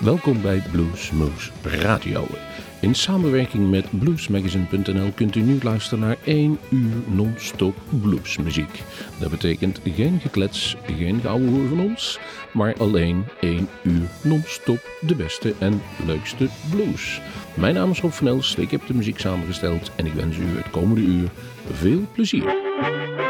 Welkom bij Bluesmoose Radio. In samenwerking met bluesmagazine.nl kunt u nu luisteren naar 1 uur non-stop bluesmuziek. Dat betekent geen geklets, geen gouden van ons, maar alleen 1 uur non-stop de beste en leukste blues. Mijn naam is Rob van Els, ik heb de muziek samengesteld en ik wens u het komende uur veel plezier.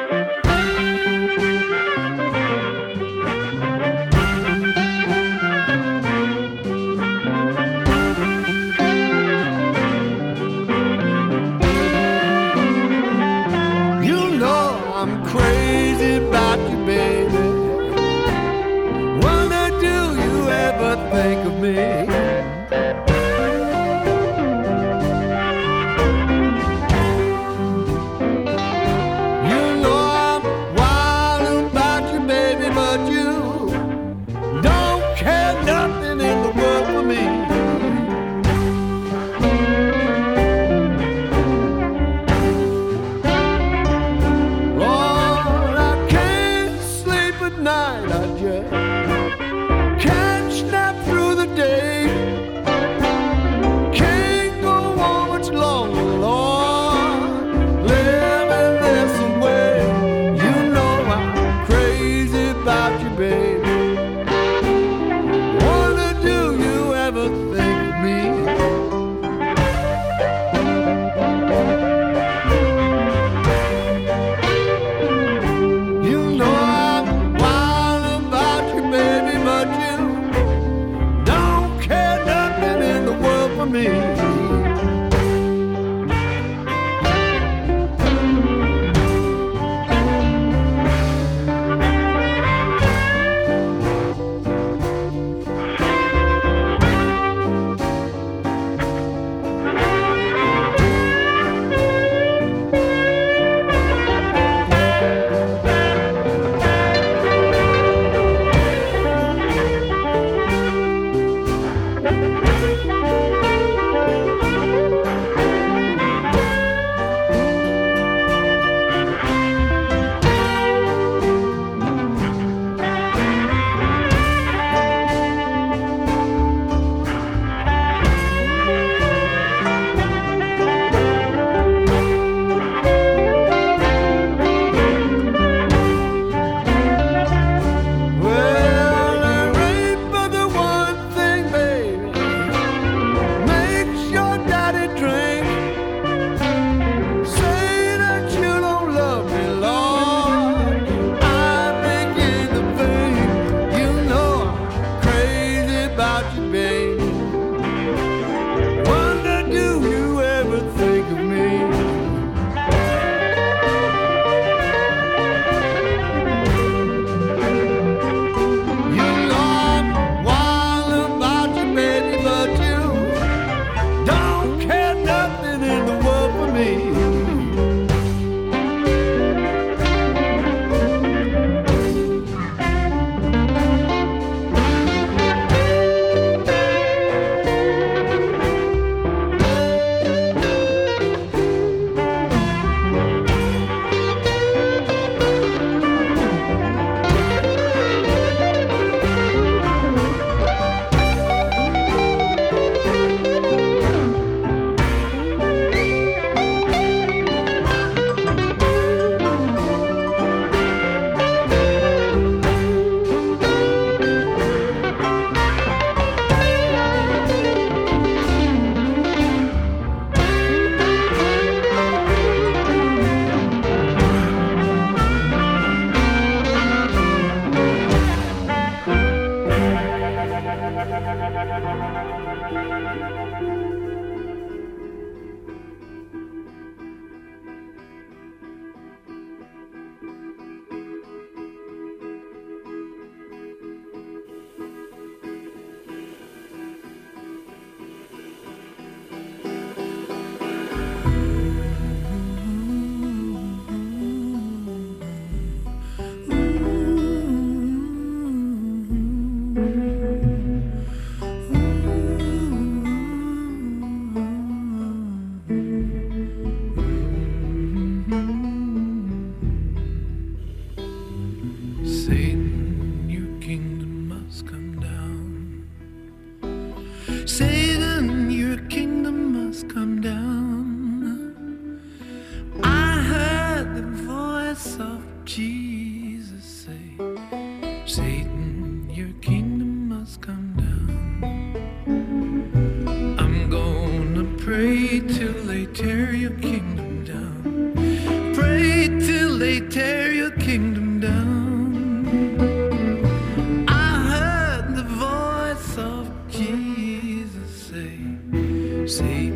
see.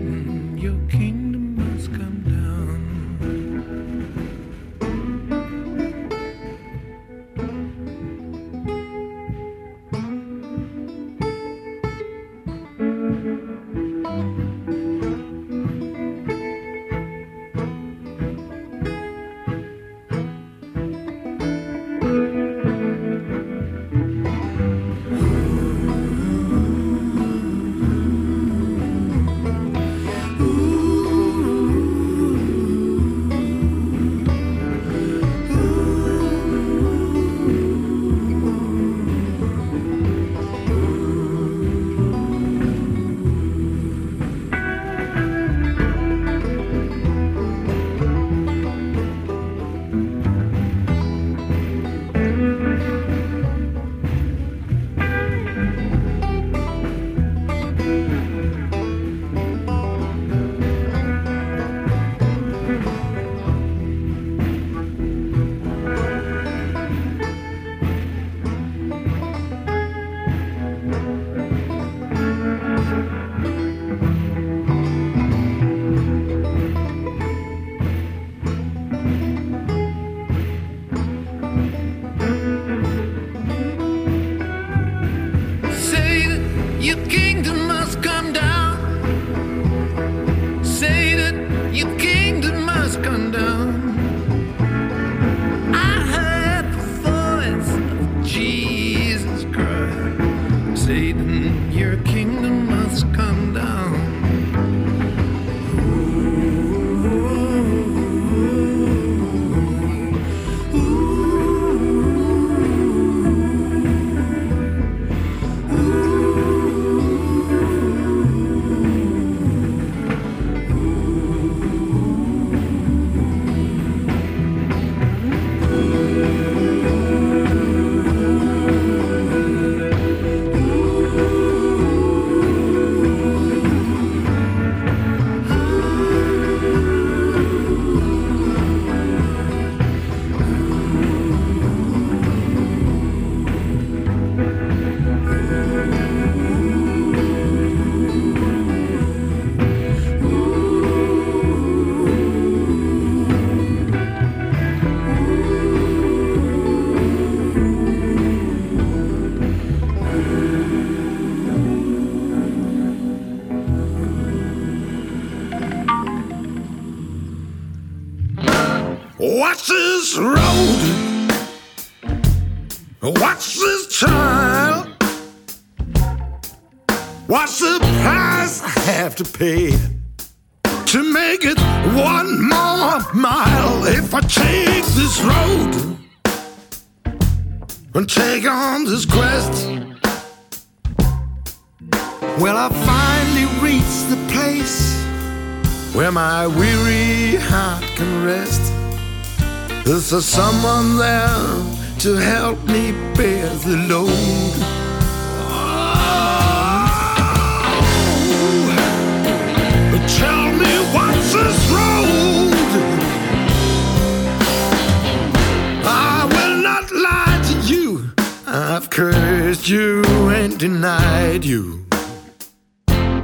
Denied you.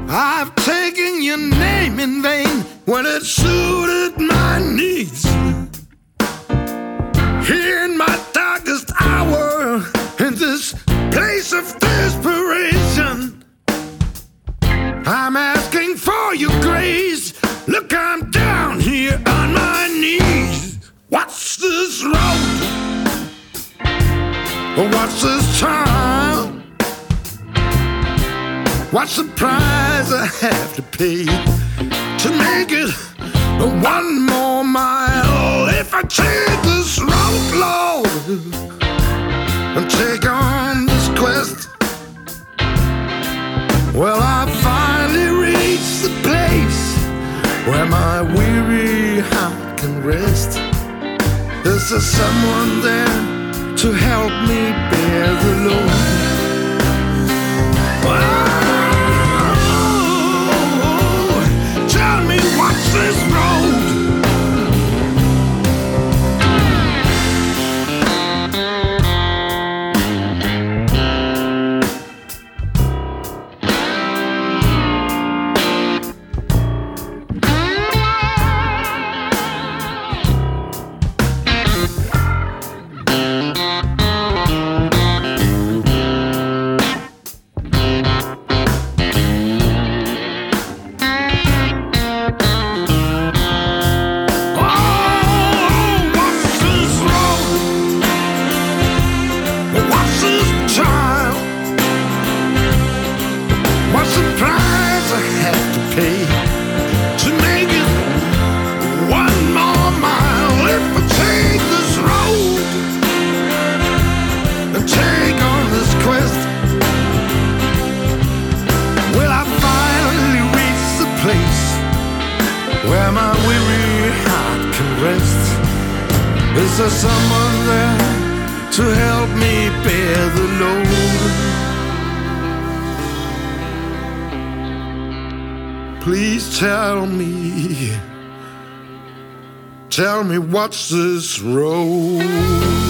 I've taken your name in vain when it suited my needs. Here in my darkest hour, in this place of desperation, I'm asking for your grace. Look, I'm down here on my knees. What's this road? What's this time? What's the price I have to pay to make it one more mile? If I take this road, Lord, and take on this quest, well, I finally reach the place where my weary heart can rest. Is there someone there? to help me bear the load. Oh, me what's this me, Tell me what's this road?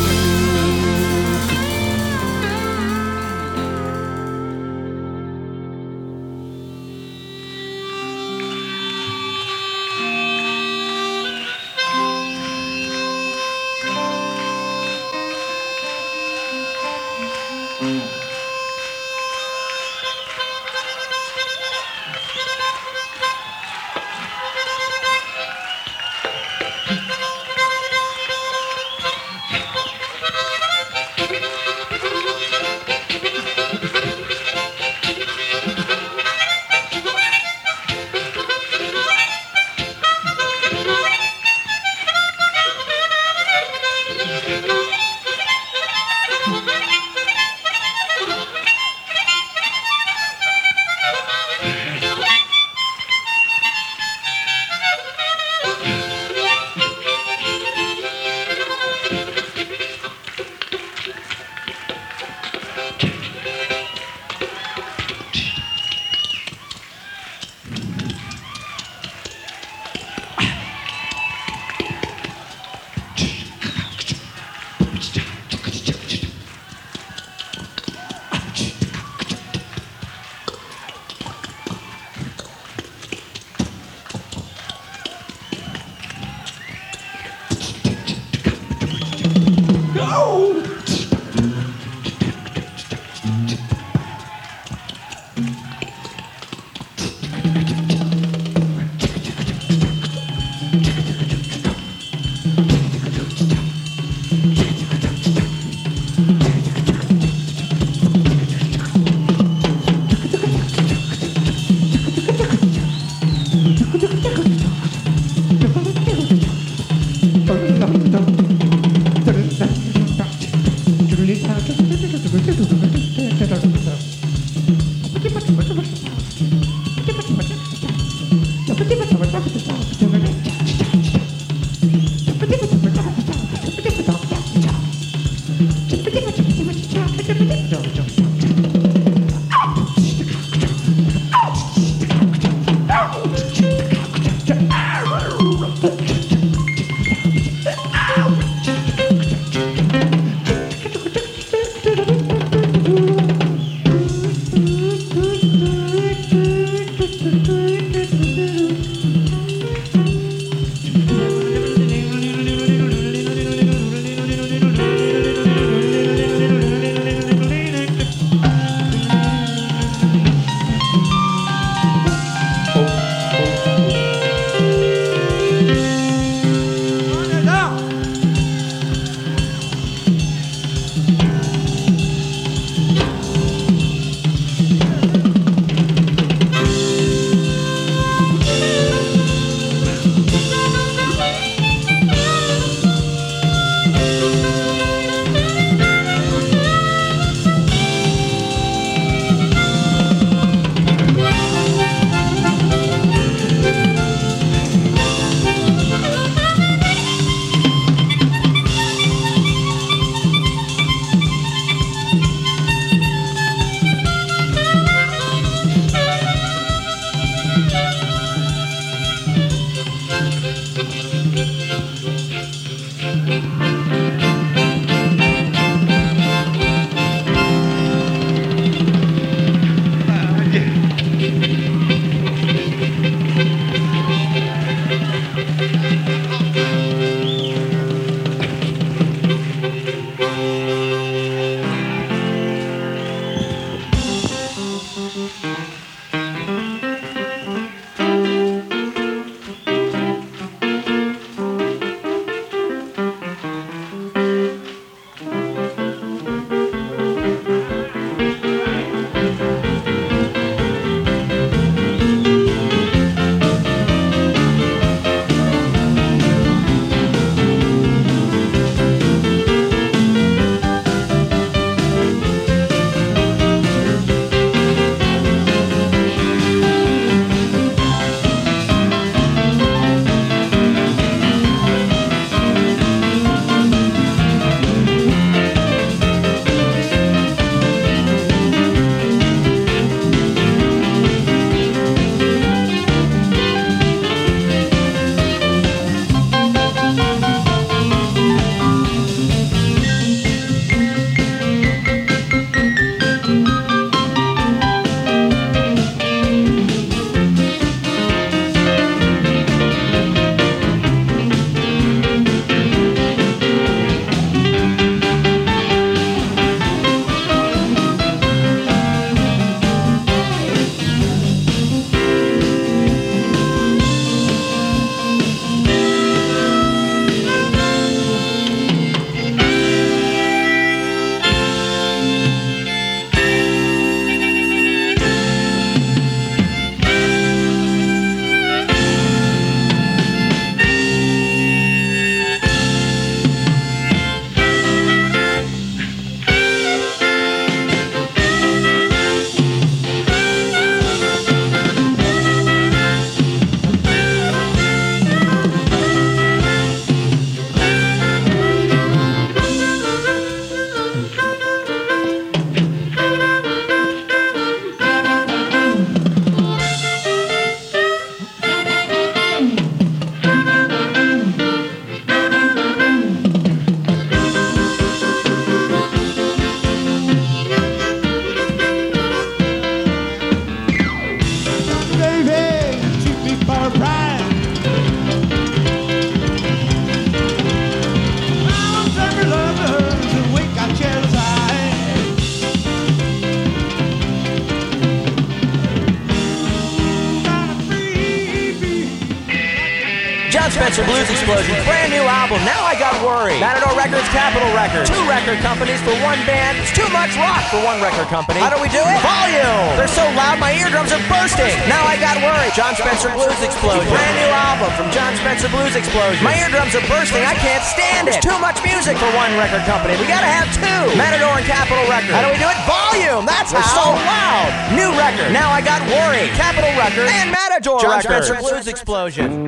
Explosion. Brand new album. Now I got worried. Matador Records, Capitol Records. Two record companies for one band. It's too much rock. for one record company. How do we do it? Volume! They're so loud my eardrums are bursting. Now I got worried. Jon Spencer Blues Explosion. Brand new album from Jon Spencer Blues Explosion. My eardrums are bursting. I can't stand it. There's too much music for one record company. We gotta have two. Matador and Capitol Records. How do we do it? Volume! That's They're how. so loud. New record. Now I got worried. Capitol Records and Matador Jon Records. Spencer Blues Explosion.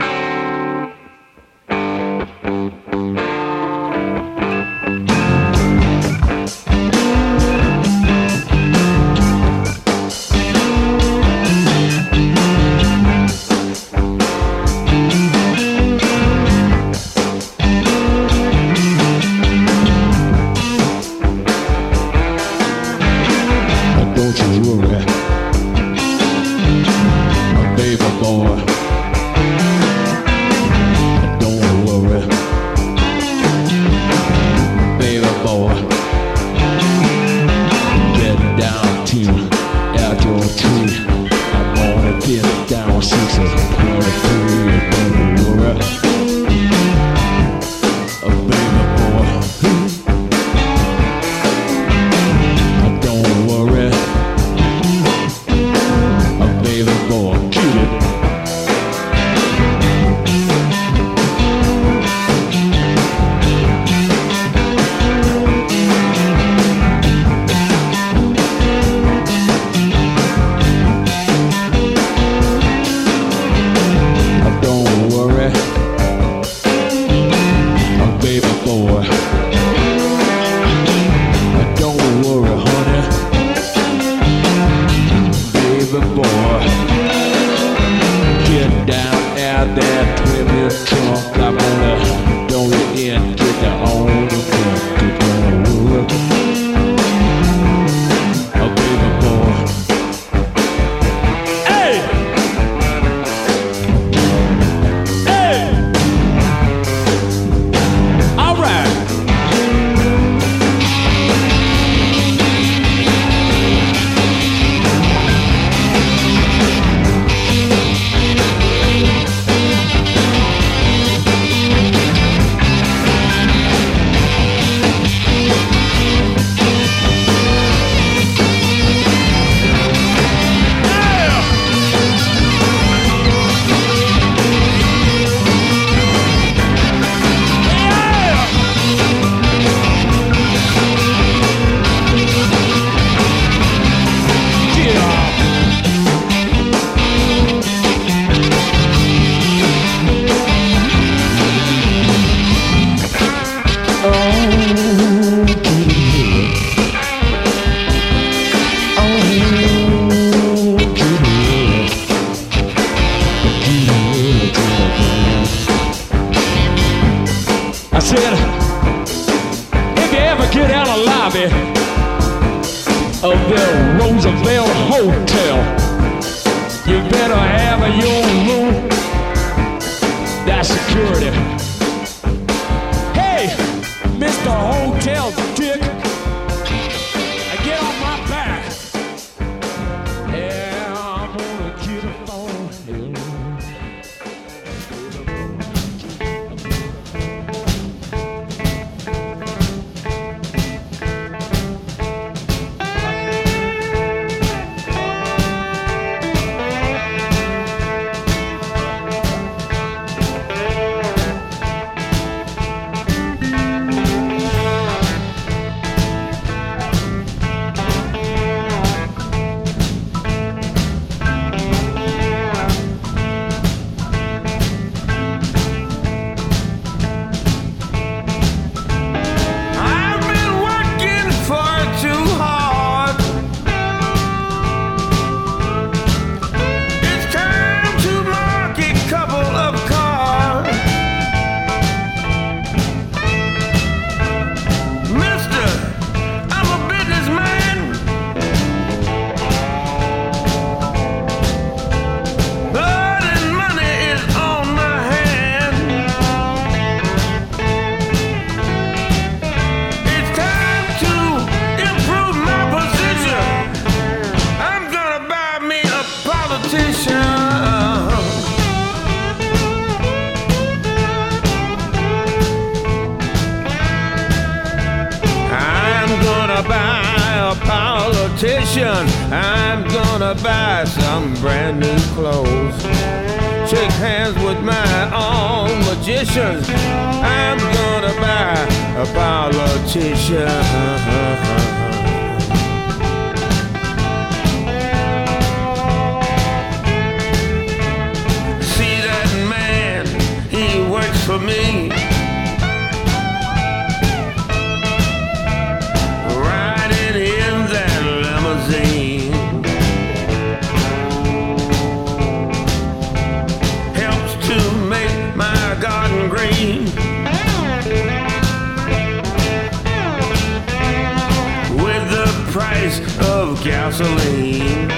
Gasoline.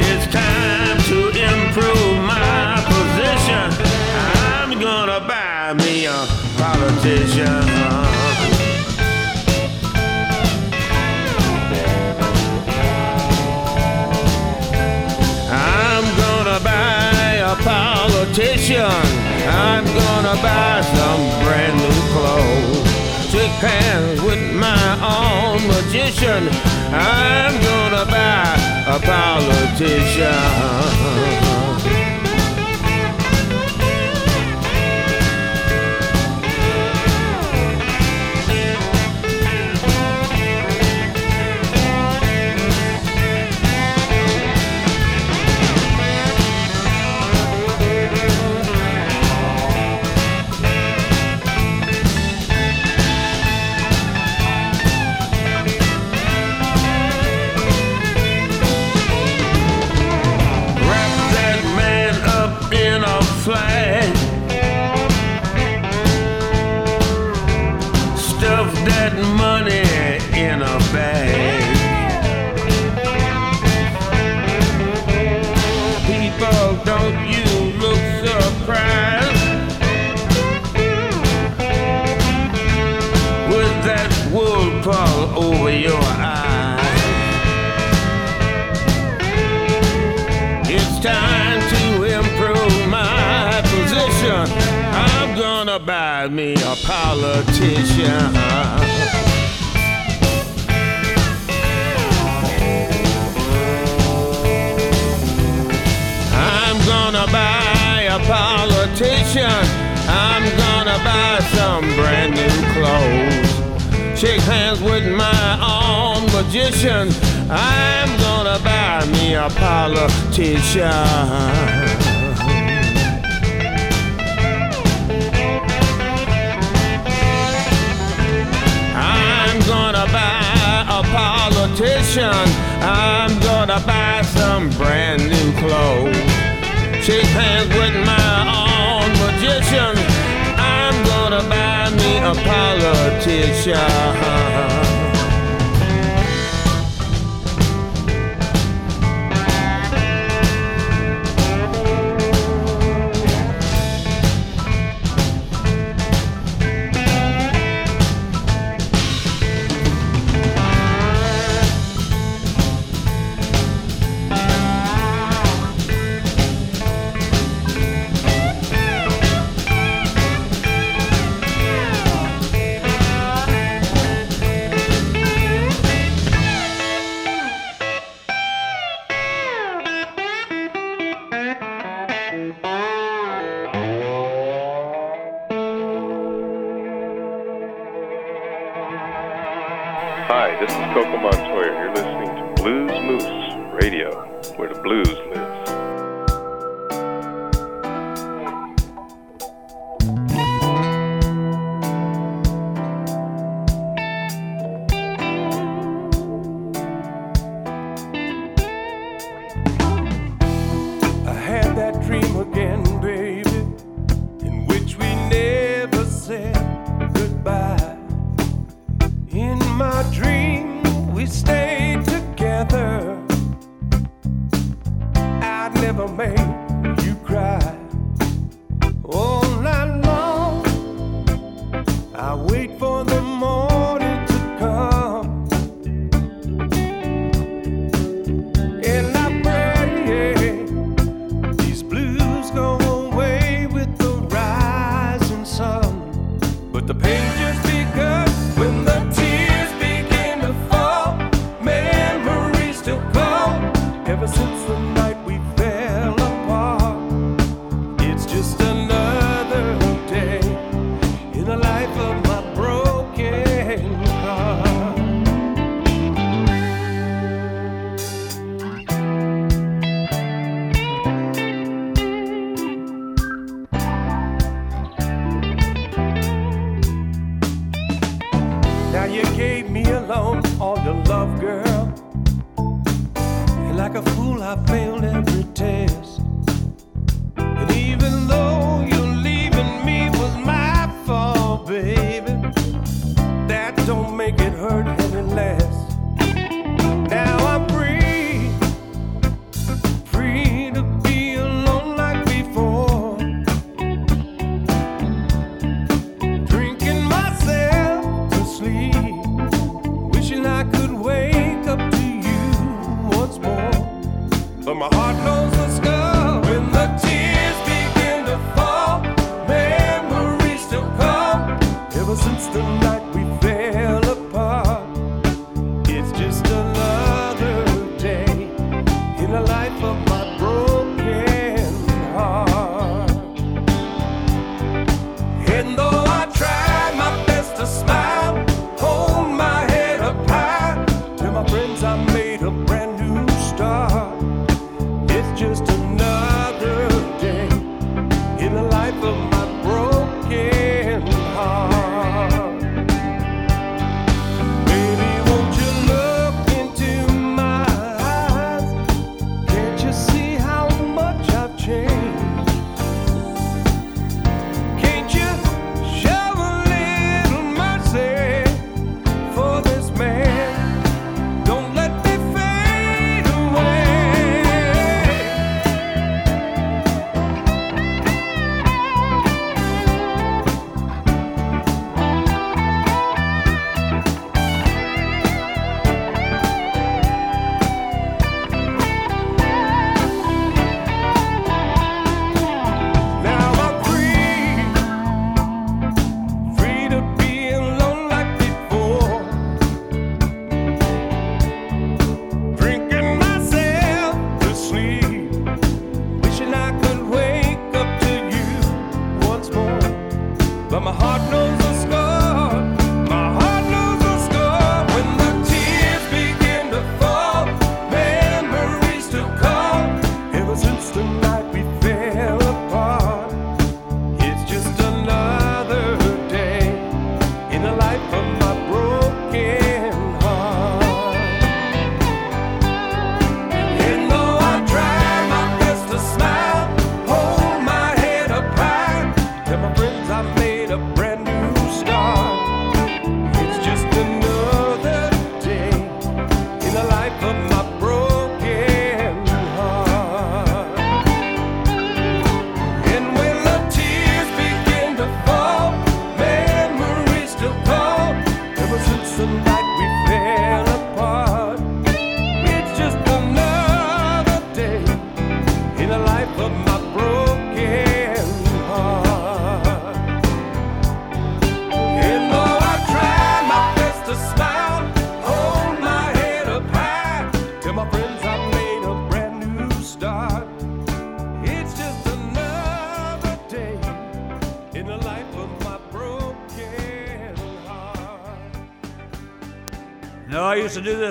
It's time to improve my position. I'm gonna buy me a politician. I'm gonna buy a politician. I'm gonna buy hands with my own magician. I'm gonna buy a politician. Gonna me a politician. I'm gonna buy a politician. I'm gonna buy some brand new clothes. Shake hands with my own magician. I'm gonna buy me a politician. Politician. I'm gonna buy some brand new clothes. Shake hands with my own magician. I'm gonna buy me a politician. Had that dream since the night we fell.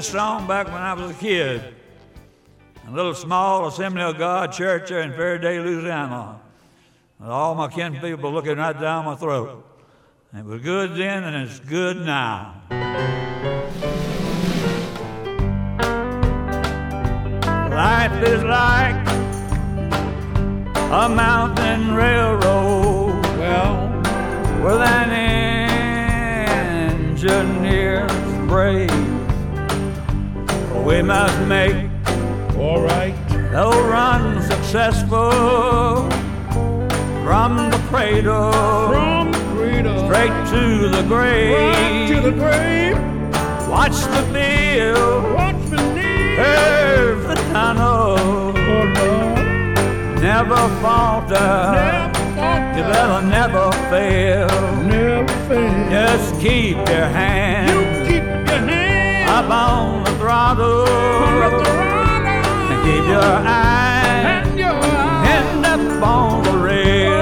song back when I was a kid. A little small Assembly of God church there in Ferriday, Louisiana. With all my kin people looking right down my throat. It was good then and it's good now. Life is like a mountain railroad. Well, with an engineer's brave we must make. All right. No run successful from the cradle. From cradle. Straight to the grave. Right to the grave. Watch the field. Watch the field. Curve the tunnel. Oh, never falter. Never never fail. Never fail. Just keep your hand. You keep your hand up on the throttle. And keep your eyes end up on the rail.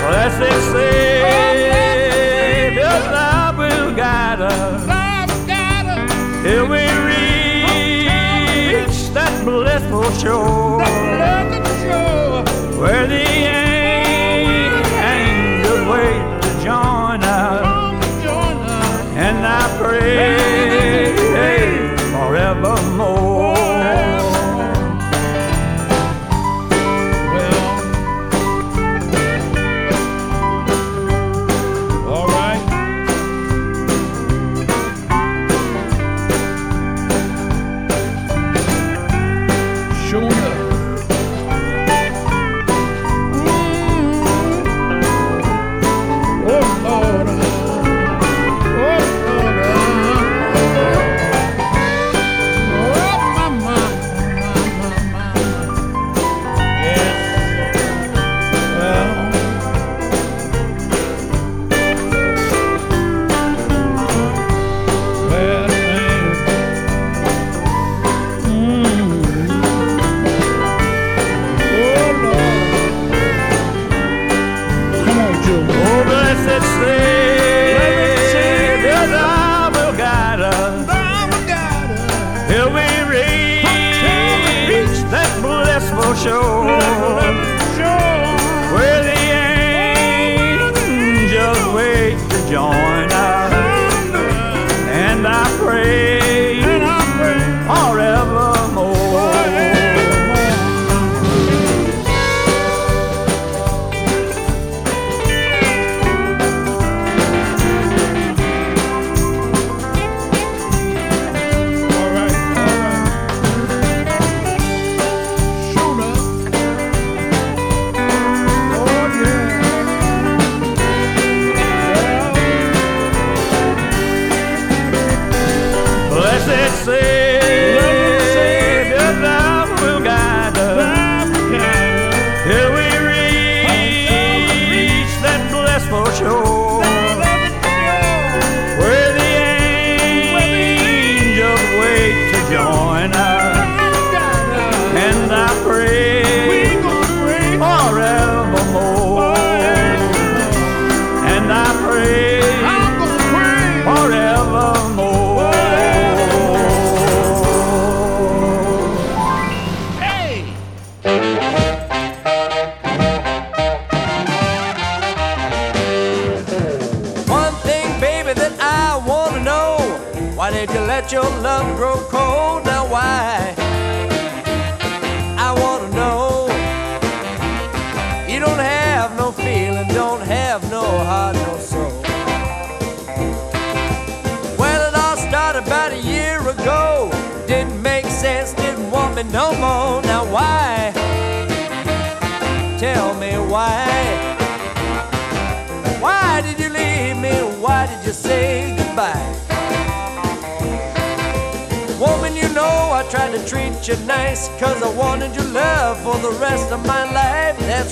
Well, as they say, your love will guide us. Till we reach that blissful shore. Where the forevermore.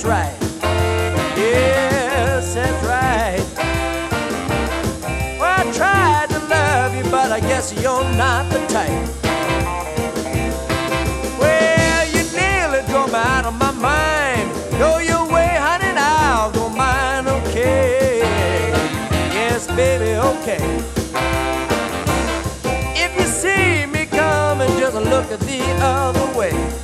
right. Yes, that's right. Well, I tried to love you, but I guess you're not the type. Well, you nearly drove me out of my mind. Go your way, honey, and I'll go mine, okay? Yes, baby, okay. If you see me coming, just look the other way.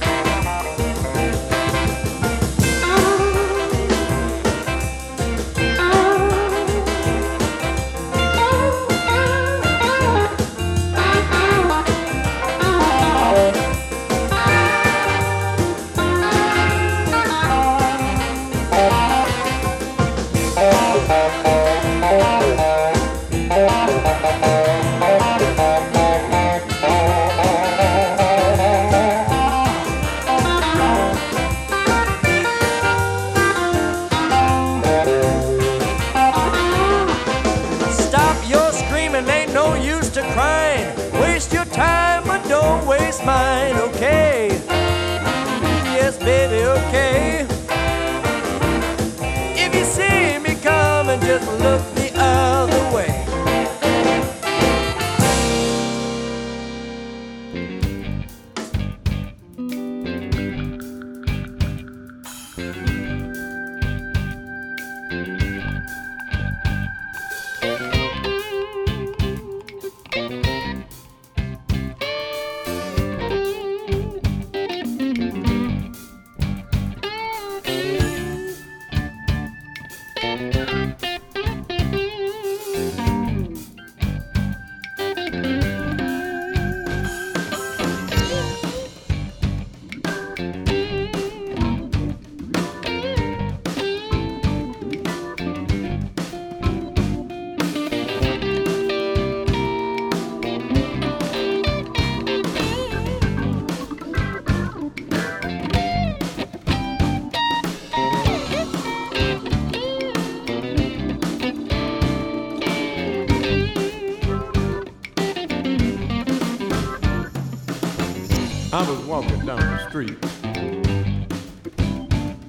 street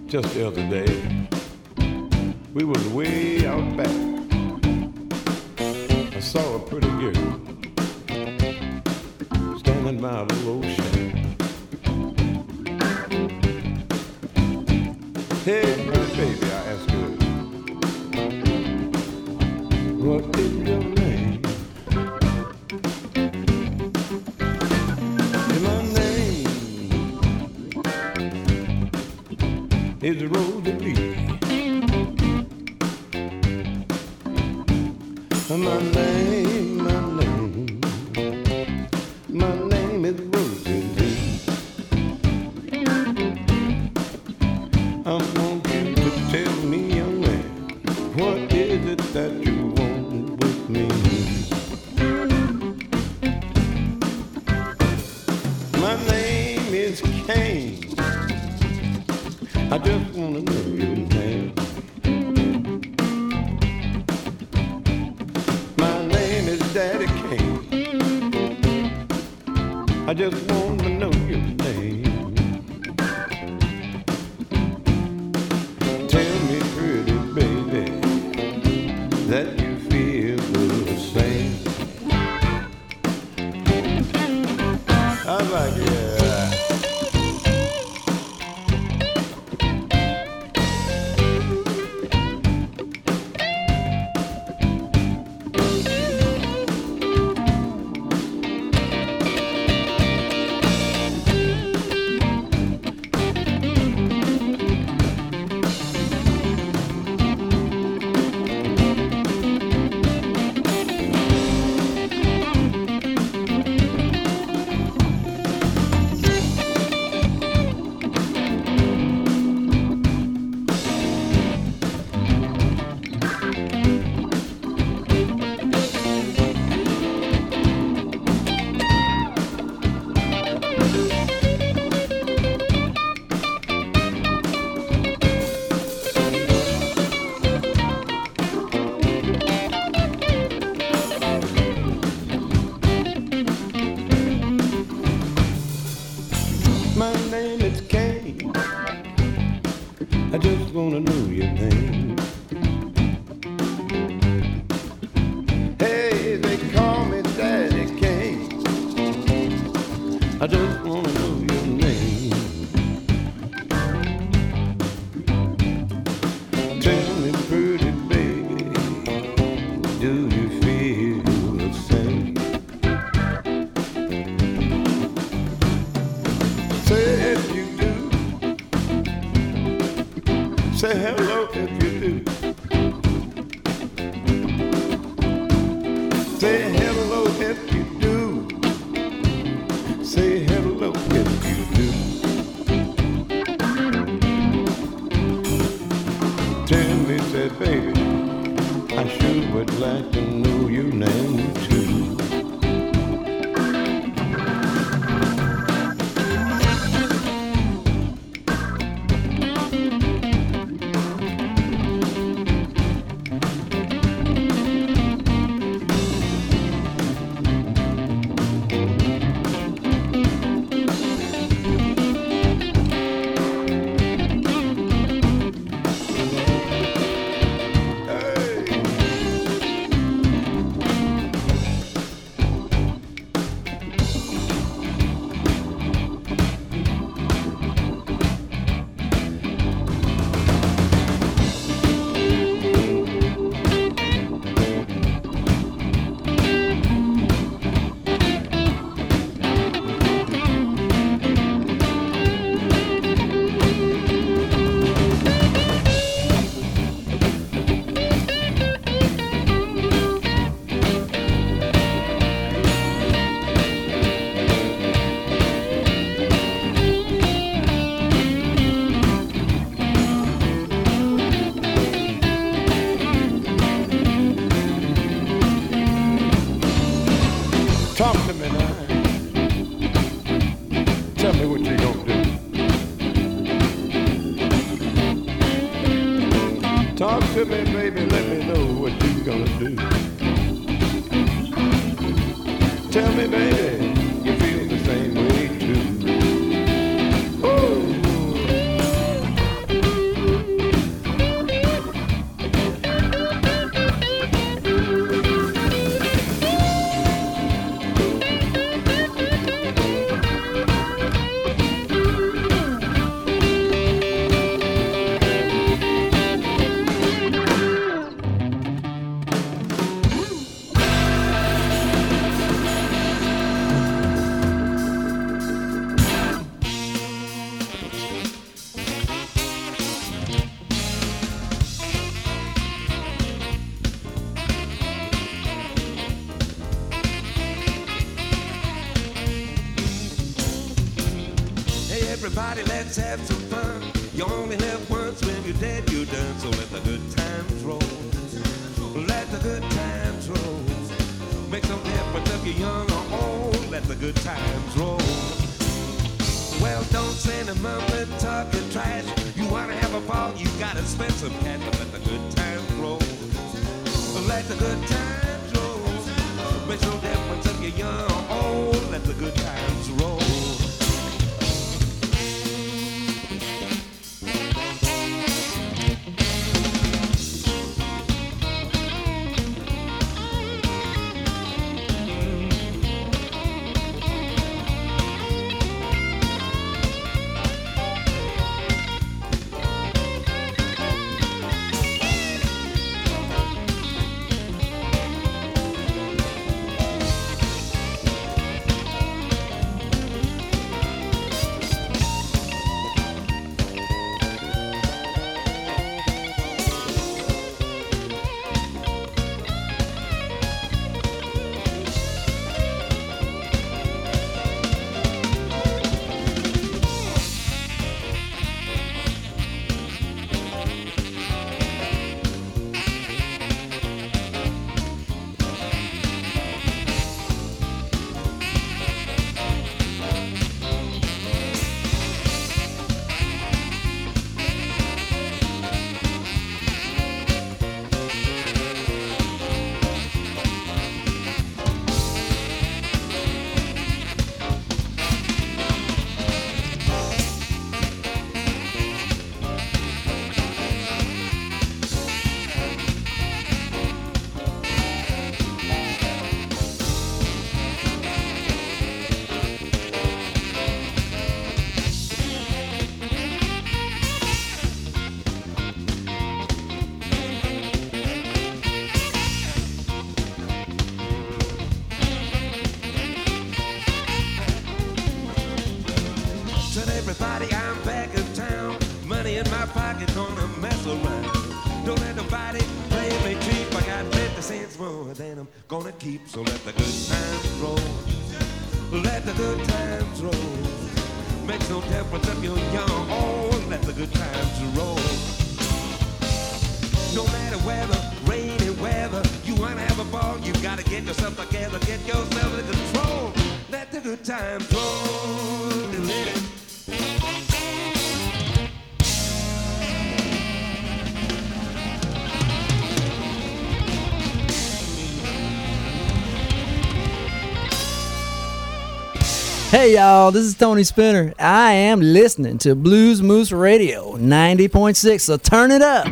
just the other day. We was way out back. is road. güzel day. Hey y'all, this is Tony Spinner. I am listening to Blues Moose Radio 90.6, so turn it up.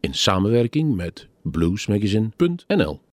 In samenwerking met bluesmagazine.nl.